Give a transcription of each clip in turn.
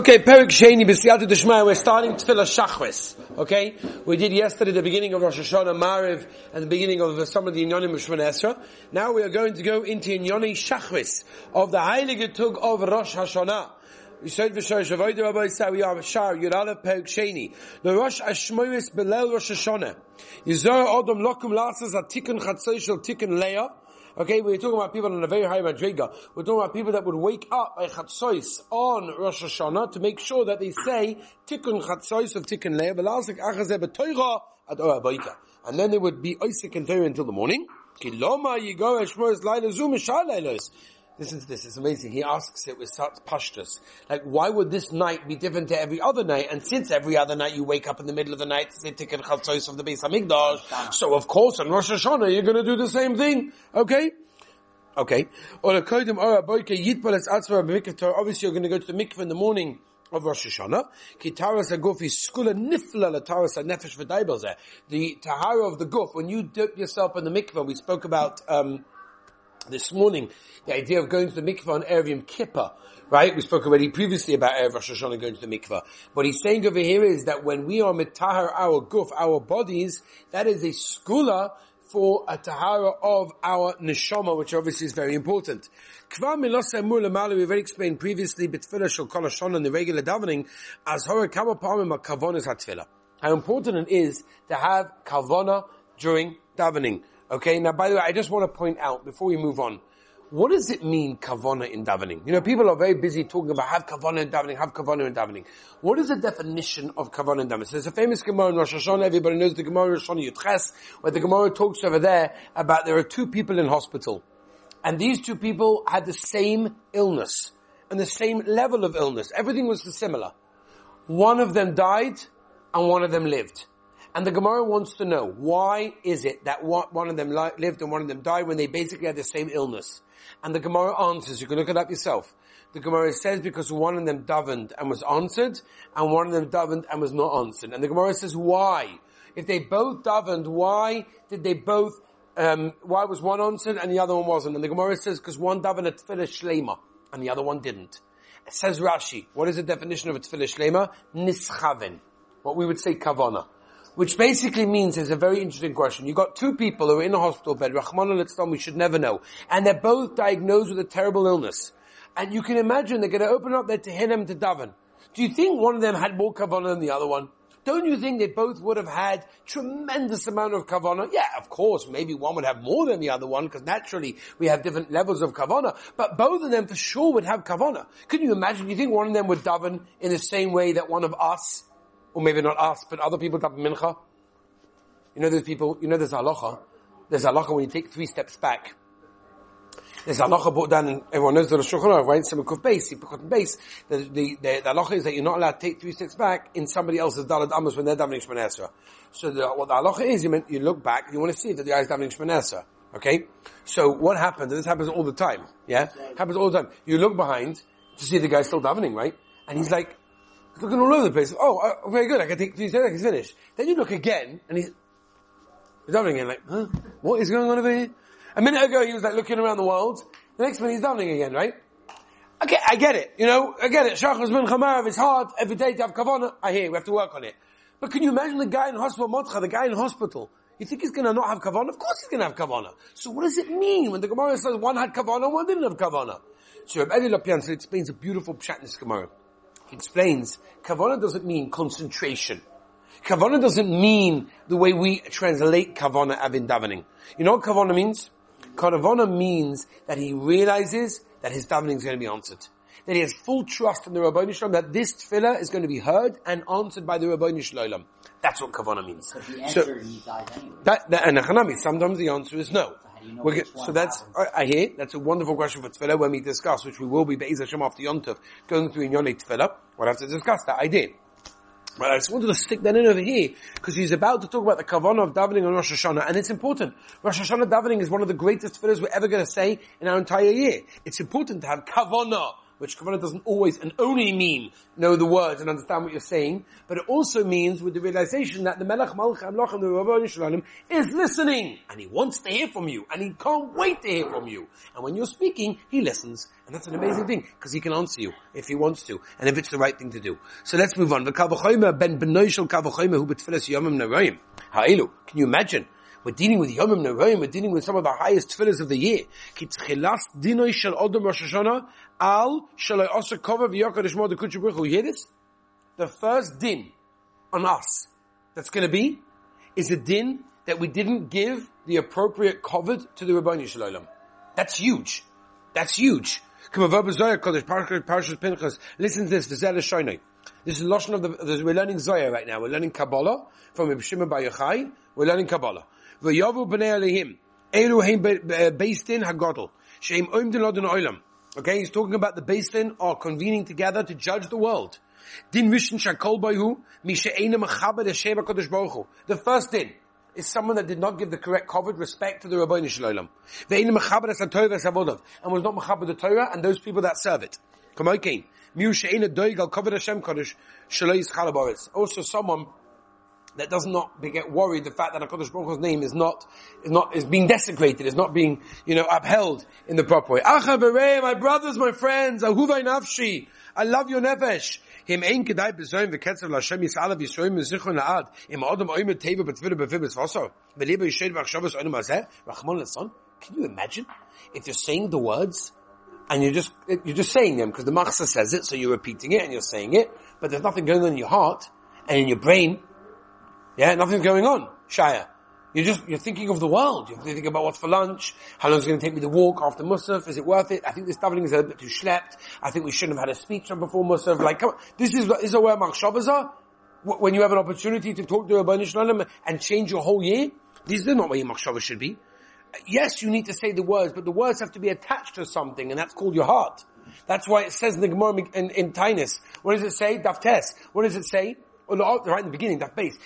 Okay, Perik Sheni B'Siyata Deshmaya, we're starting Tefillah Shachris. Okay? We did yesterday the beginning of Rosh Hashanah Mariv and the beginning of some of the Inyonim of Shemon Esra. Now we are going to go into Inyoni Shachris of the Heilige Tug of Rosh Hashanah. We said v'shosh avodah rabbi we are shar yudala perik sheni the rosh hashmoyis belel rosh hashanah yizor odom lokum lasas a tikkun chatzoi shel tikkun leah Okay, we're talking about people on a very high madriga. We're talking about people that would wake up by chatzos on Rosh Hashanah to make sure that they say tikkun chatzos of tikkun leah v'lasik achazeh b'toira orabayka. And then they would be oisik and Torah until the morning. Kiloma yigo eshmos laila Listen to this, it's amazing. He asks it with such pashtus. Like, why would this night be different to every other night? And since every other night you wake up in the middle of the night to say Tikkun Chatzos of the Beis Hamikdash, so of course on Rosh Hashanah you're gonna do the same thing. Okay? Okay. Obviously you're gonna go to the mikveh in the morning of Rosh Hashanah. Ki taras skula nifla la taras nefesh v'daibel The tahara of the guf, when you dip yourself in the mikveh, we spoke about, um, this morning, the idea of going to the mikvah on Erev Yom Kippur, right? We spoke already previously about Erev Rosh Hashanah going to the mikvah. What he's saying over here is that when we are mitahar our guf, our bodies, that is a skula for a tahara of our neshama, which obviously is very important. Kvar milosa mur lemala, we've already explained previously, bitfila shel kol in the regular davening, as hora kama palmim kavonas hatfila. How important it is to have kavona during davening. Okay, now by the way, I just want to point out before we move on, what does it mean kavana in davening? You know, people are very busy talking about have kavana in davening, have kavana in davening. What is the definition of kavana in davening? So there's a famous Gemara in Rosh Hashanah, everybody knows the Gemara Rosh Hashanah Yutches, where the Gemara talks over there about there are two people in hospital. And these two people had the same illness and the same level of illness. Everything was similar. One of them died and one of them lived. And the Gemara wants to know, why is it that one of them lived and one of them died when they basically had the same illness? And the Gemara answers, you can look it up yourself. The Gemara says because one of them davened and was answered, and one of them davened and was not answered. And the Gemara says, why? If they both davened, why did they both, um, why was one answered and the other one wasn't? And the Gemara says, because one davened a tefillah shlema, and the other one didn't. It says Rashi, what is the definition of a tefillah shlema? Nischaven. What we would say kavana which basically means there's a very interesting question. You've got two people who are in a hospital bed, Rahman al we should never know, and they're both diagnosed with a terrible illness. And you can imagine they're going to open up their Tehillim to daven. Do you think one of them had more kavanah than the other one? Don't you think they both would have had tremendous amount of kavanah? Yeah, of course, maybe one would have more than the other one, because naturally we have different levels of kavanah, but both of them for sure would have kavanah. Can you imagine, Do you think one of them would daven in the same way that one of us or maybe not us, but other people daven mincha. You know, there's people, you know, there's halacha. There's halacha when you take three steps back. There's halacha brought down, and everyone knows the Shulchan Aruch, right? Simukuf base, Sipukot base. The, the, the, the halacha is that you're not allowed to take three steps back in somebody else's dalad amos when they're davening Shemon Esra. So the, what the halacha is, you, mean, you look back, you want to see that the guy is davening Shemon Esra. Okay? So what happens, and this happens all the time, yeah? Happens all the time. You look behind to see the guy still davening, right? And he's like, looking all over the place. Oh, uh, very good. I can take three seconds. Finish. Then you look again, and he's he's davening again. Like, huh? What is going on over here? A minute ago, he was like looking around the world. The next minute, he's davening again, right? Okay, I get it. You know, I get it. Shachas ben Chamarav is hard every day to have kavana. I hear we have to work on it. But can you imagine the guy in hospital, Motcha, the guy in hospital? You think he's going to not have kavana? Of course he's going to have kavana. So what does it mean when the Gemara says one had kavana, one didn't have kavana? So Rabbi Eli Lopian explains a beautiful pshat in this Gemara explains, kavana doesn't mean concentration. Kavana doesn't mean the way we translate kavana avin davening. You know what kavana means? Kavana means that he realizes that his davening is going to be answered. That he has full trust in the Rabbi Shalom that this tefillah is going to be heard and answered by the Rabbi Shalom. That's what kavana means. So, that, that, and sometimes the answer is no. Get, so that's, I, I, hear, that's a wonderful question for Tefillah when we discuss, which we will be Be'ez Hashem after Yontov, going through in Yonei Tefillah. We'll have to discuss that. I did. But I just wanted to stick that in over here, because he's about to talk about the kavanah of davening on Rosh Hashanah, and it's important. Rosh Hashanah davening is one of the greatest tefillahs we're ever going to say in our entire year. It's important to have kavanah which Kavanah doesn't always and only mean know the words and understand what you're saying, but it also means with the realization that the Melech Malach Amlach the Rabbi Shalom is listening and he wants to hear from you and he can't wait to hear from you. And when you're speaking, he listens and that's an amazing thing because he can answer you if he wants to and if it's the right thing to do. So let's move on. Can you imagine? We're dealing with Yomim Neroim, we're dealing with some of the highest tefillahs of the year. Kitchilas dinoi shel odom Rosh Hashanah, al shaloi osa kova v'yokadosh mo dekutchu bruch You hear this? The first din on us that's going to be is a din that we didn't give the appropriate covet to the Rabbani Shalom. That's huge. That's huge. Listen to this. This is Lashon of the, we're learning Zoya right now. We're learning Kabbalah from Ibn Shimon Bar Yochai. We're learning Kabbalah. V'yavu b'nei alehim. Elu heim based in hagodol. Sheim oim din oilam. Okay, he's talking about the basin are convening together to judge the world. Din mishin shakol bayhu, misha eina mechaber sheva kodesh baruch The first din is someone that did not give the correct covered respect to the Rabbi Shalom. Ve'eina mechaber es ha-Torah es and was not mechaber the Torah and those people that serve it. Come on, okay. Miu she'eina doig al kodesh Hashem kodesh shaloi is Also someone that does not get worried the fact that HaKadosh Baruch Hu's name is not, is not, is being desecrated, is not being, you know, upheld in the proper way. Acha my brothers, my friends, ahuvay nafshi, I love your nefesh. Him ein kedai bezoin v'ketzav l'Hashem yis'alav yisroim v'zichron la'ad. Im odom oimet teva b'tvira b'fibis v'osor. V'liba yished v'achshavas oinim hazeh. Rachmon l'son. Can you imagine? If you're saying the words, and you're just, you're just saying them because the Machsa says it, so you're repeating it and you're saying it, but there's nothing going on in your heart and in your brain, yeah, nothing's going on. Shaya. You're just, you're thinking of the world. You're thinking about what's for lunch, how long it's going to take me to walk after Musaf, is it worth it? I think this davening is a bit too schlepped. I think we shouldn't have had a speech from before Musaf. Like, come on. This is, this is where Machshavas are. When you have an opportunity to talk to Rabbi Shalom and change your whole year, these are not where your Machshavas should be. Yes, you need to say the words, but the words have to be attached to something, and that's called your heart. That's why it says in the Gemara in, in Tainus. What does it say? Daftes. What does it say? Right in the beginning, that base.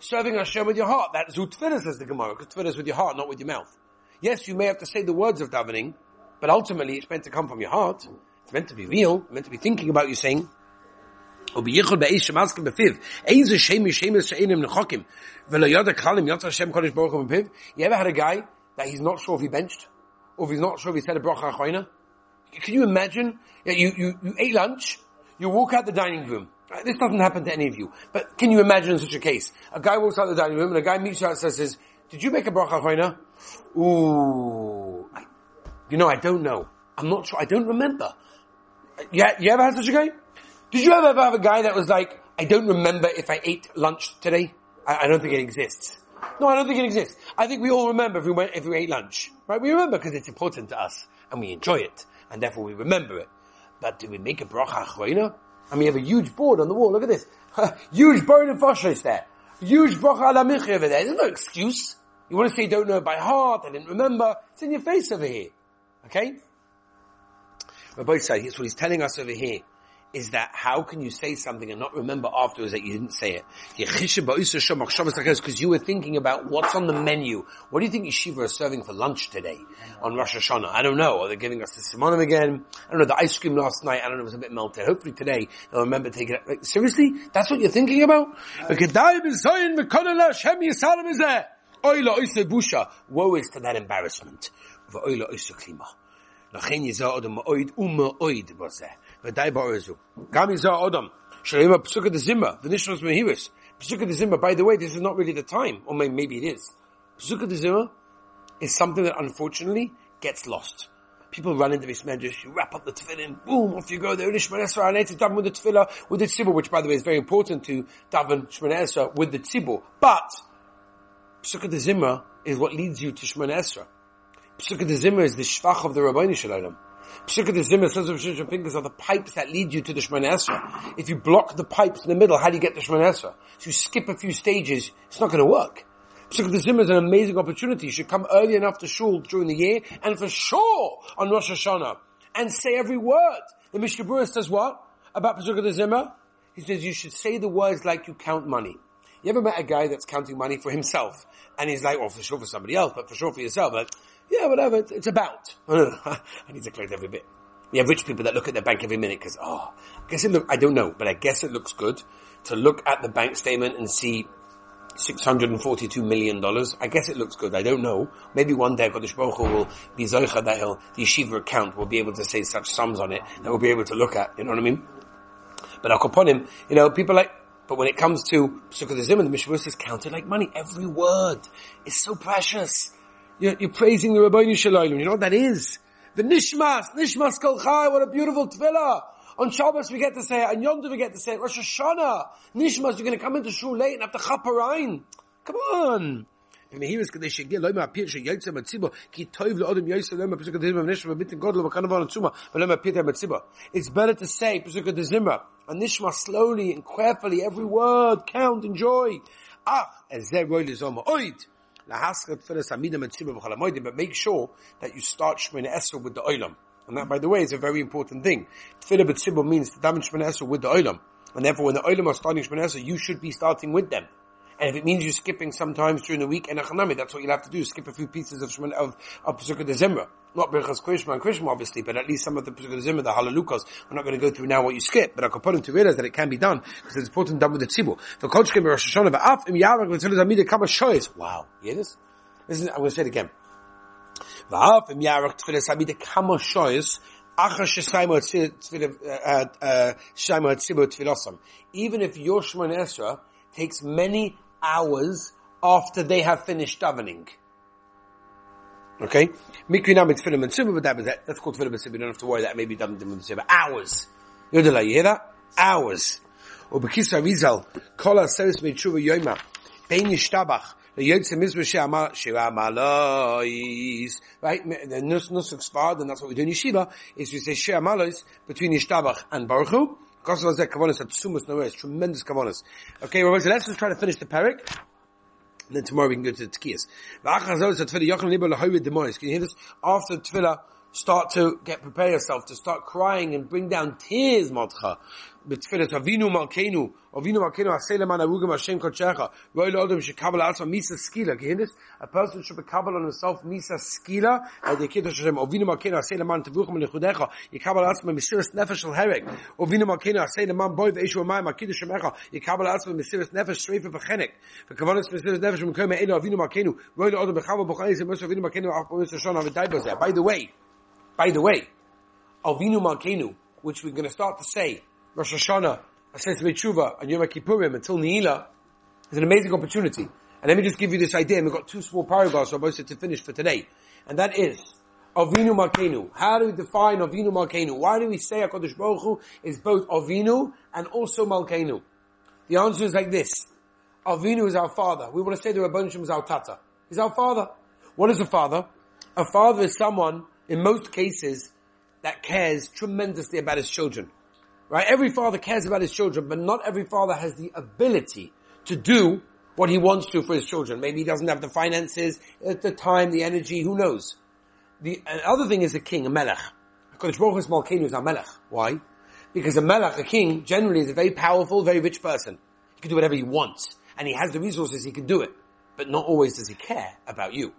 Serving Hashem with your heart. That's who tefillah says the Gemara, because tefillah is with your heart, not with your mouth. Yes, you may have to say the words of davening, but ultimately it's meant to come from your heart. It's meant to be real, It's meant to be thinking about you saying, You ever had a guy that he's not sure if he benched? Or if he's not sure if he said a bracha? Can you imagine? You, you, you ate lunch, you walk out the dining room, Uh, this doesn't happen to any of you. But can you imagine such a case? A guy walks out of the dining room and a guy meets you out and says, did you make a bracha choina? Ooh. I, you know, I don't know. I'm not sure. I don't remember. Yeah, you ever had such a guy? Did you ever have a guy that was like, I don't remember if I ate lunch today? I, I don't think it exists. No, I don't think it exists. I think we all remember if we went, if we ate lunch. Right? We remember because it's important to us and we enjoy it and therefore we remember it. But do we make a bracha choina? I mean, you have a huge board on the wall. Look at this. huge burden of Foshris there. Huge bracha ala over there. There's no excuse. You want to say you don't know by heart, I didn't remember. It's in your face over here. Okay? Rabbi say, here's what he's telling us over here is that how can you say something and not remember afterwards that you didn't say it? Because you were thinking about what's on the menu. What do you think Yeshiva is serving for lunch today on Rosh Hashanah? I don't know. Are they giving us the simonim again? I don't know. The ice cream last night, I don't know, it was a bit melted. Hopefully today they'll remember taking it. Like, seriously? That's what you're thinking about? Woe is to that embarrassment. V'dai ba'orezu. Gam yizah odom. Shalema psuka de zimma. The mehiris. Psuka de by the way, this is not really the time. Or maybe it is. Psuka de zimma is something that unfortunately gets lost. People run into this medrash, you wrap up the tefillin, boom, off you go there, Shemon Esra, need to daven with the tefillah, with the tzibur, which by the way is very important to daven Shemon Esra with the tzibur. But, Psukkah de Zimra is what leads you to Shemon Esra. De Zimra is the shvach of the Rabbeinu Shalom. Pshikah the Zimmer says of Shishon fingers are the pipes that lead you to the Shemon Esra. If you block the pipes in the middle, how do you get to Shemon Esra? So you skip a few stages, it's not going to work. Pshikah the Zimmer is an amazing opportunity. You should come early enough to shul during the year, and for sure on Rosh Hashanah, and say every word. The Mishnah Berurah says what? About the Zimmer? He says you should say the words like you count money. You ever met a guy that's counting money for himself? And he's like, well, for sure for somebody else, but for sure for yourself. Yeah, whatever, it's, it's about. I need to collect every bit. You have rich people that look at their bank every minute because, oh, I guess it look, I don't know, but I guess it looks good to look at the bank statement and see $642 million. I guess it looks good. I don't know. Maybe one day Kodesh Baruch Hu will be Zoicha that he'll, the yeshiva account will be able to say such sums on it that we'll be able to look at. You know what I mean? But I'll upon him, you know, people like, but when it comes to Sukkot Zim and the Mishnah is counted like money. Every word is so precious. You're, you're praising the Rabbi Shalom. You know what that is? The Nishmas, Nishmas Kolchai, what a beautiful tefillah. On Shabbos we get to say it, on Yom Tov we get to say it, Rosh Hashanah, Nishmas, you're going to come into shul late and have to chaparine. Come on. And he was they should get like my pitch you yeltsa matziba ki toiv le adam yeltsa le my pesuk de zimmer nishma bit god le kan von tsuma but le my pitch matziba it's better to say pesuk de zimmer and nishma slowly and carefully every word count enjoy ach as they roll is on oid but make sure that you start Shemini Esra with the Olam. And that, by the way, is a very important thing. Tefillah B'tzibah means to damage Shemini with the Olam. And therefore, when the Olam are starting Shemini you should be starting with them and if it means you're skipping sometimes during the week and achanami, that's what you'll have to do. Skip a few pieces of Shemon, of, of Pesukah December. Not Berachas Krishma and Krishma obviously, but at least some of the Pesukah December, the Halalukas, we're not going to go through now what you skip, but I can put them to realize that it can be done because it's important done with the tzibur. The Kochkim Rosh Hashanah, V'af im Yavak V'tzilu Zamida Kama Shoyes. Wow. You hear this? Listen, I'm going to say it again. V'af im Yavak Tfilis Zamida Kama Shoyes. Uh, uh, Even if your Shemon Esra takes many hours after they have finished davening. Okay? Mikri now makes Tfilim but that was that. That's called Tfilim and You don't have to worry that. Maybe Davening and Suba. Hours. Yodela, you hear that? Hours. Ubekisa Rizal, Kola Seris Mitruva Yoma, Bein Yishtabach, Yotze Mizra She'amar, She'amalois. Right? The Nusuk Sfard, and that's what we do in Yeshiva, is we say She'amalois between Yishtabach and Baruch because of that kavanas, atsumus no tremendous kavanas. Okay, well, so let's just try to finish the parak. And then tomorrow we can go to the tkiyas. Can you hear this? After tefillah, start to get prepare yourself to start crying and bring down tears, Matcha. בתפילת אבינו מלכנו, אבינו מלכנו, עשה למען הרוגם השם קודשך, רואי לאדם שקבל על עצמו מיסה סקילה, כהנס, a person should become on himself misa skila, על ידי קידוש השם, אבינו מלכנו, עשה למען תבוכם מלכודך, יקבל על עצמו מסירת נפש של הרג, אבינו מלכנו, עשה למען בוי ואש ומים, הקידוש שמך, יקבל על עצמו מסירת נפש שריפה וחנק, וכבונס מסירת נפש במקום האלו, אבינו מלכנו, רואי לאדם בכמה בוחרי זה מוסר אבינו מלכנו, אף פעם שונה ודי בזה. By the way, by the way, Avinu Malkenu, which we're going to start to say Rosh Hashanah, Ases Tshuva, and Yom Kippurim until Ne'ilah is an amazing opportunity. And let me just give you this idea. And We've got two small paragraphs I'm going to finish for today. And that is, Avinu Malkenu. How do we define Avinu Malkenu? Why do we say HaKadosh Baruch Hu is both Avinu and also Malkenu? The answer is like this. Avinu is our father. We want to say the Rabban is our tata. He's our father. What is a father? A father is someone, in most cases, that cares tremendously about his children. Right? Every father cares about his children, but not every father has the ability to do what he wants to for his children. Maybe he doesn't have the finances, uh, the time, the energy, who knows? The other thing is a king, a melech. HaKadosh Baruch Hu's Malkeinu is a melech. Why? Because a melech, a king, generally is a very powerful, very rich person. He can do whatever he wants. And he has the resources, he can do it. But not always does he care about you.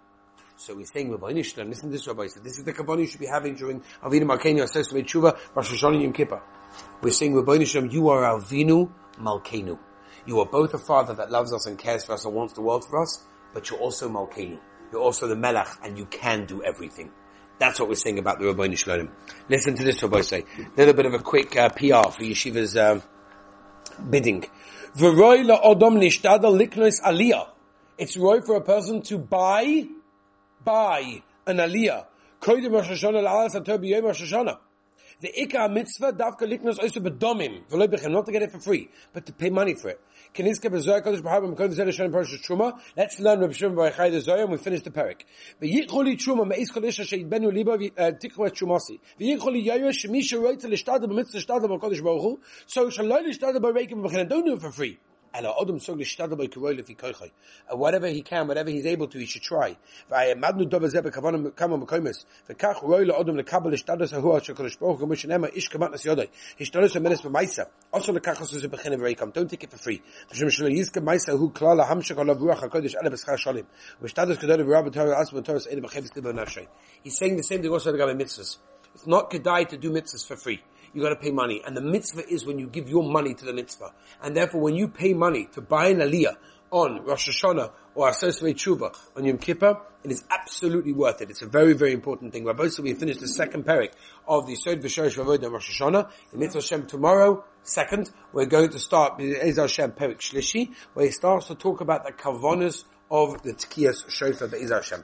So we're saying Rabbi Nishlan, listen to this Rabbi said, this is the kabbani you should be having during Avinu Malkeinu, Ases Tshuva, Rosh Hashanah Yom Kippur. We're saying, Rabbi Nishlam, you are our Vinu Malkeinu. You are both a father that loves us and cares for us and wants the world for us, but you're also Malkeinu. You're also the Melech and you can do everything. That's what we're saying about the Rabbi Nishlam. Listen to this Rabbi say. A little bit of a quick uh, PR for Yeshiva's uh, bidding. It's right for a person to buy buy an aliyah. The ikar mitzvah dafka liknos oisu bedomim. V'lo bechem, not to get it for free, but to pay money for it. Kenizke b'zoyah kodesh b'harba m'kodim zeh l'shanim parashas truma. Let's learn Rabbi Shimon b'aychai the zoyah and we finish the parak. V'yicholi truma me'is kodesh she'idbenu liba uh, tikhu et trumasi. V'yicholi yoyah shemi she'roitze l'shtadel b'mitzvah l'shtadel b'kodesh baruch. So shaloi l'shtadel b'reikim b'chein. Don't do it for free. And. Whatever he can, whatever he's able to, he should try. Don't take it for free. He's saying the same thing also regarding mitzvahs. It's not kedai to do mitzvahs for free you got to pay money. And the mitzvah is when you give your money to the mitzvah. And therefore, when you pay money to buy an aliyah on Rosh Hashanah or Asosvei Tshuva on Yom Kippur, it is absolutely worth it. It's a very, very important thing. Rabbi, so we finished the second parak of the Sod V'Shorish on Rosh Hashanah. In Mitzvah tomorrow, second, we're going to start the Ezra Hashem Perik Shlishi, where he starts to talk about the kavanas of the Tkiyas Shofar Be'ezah Hashem.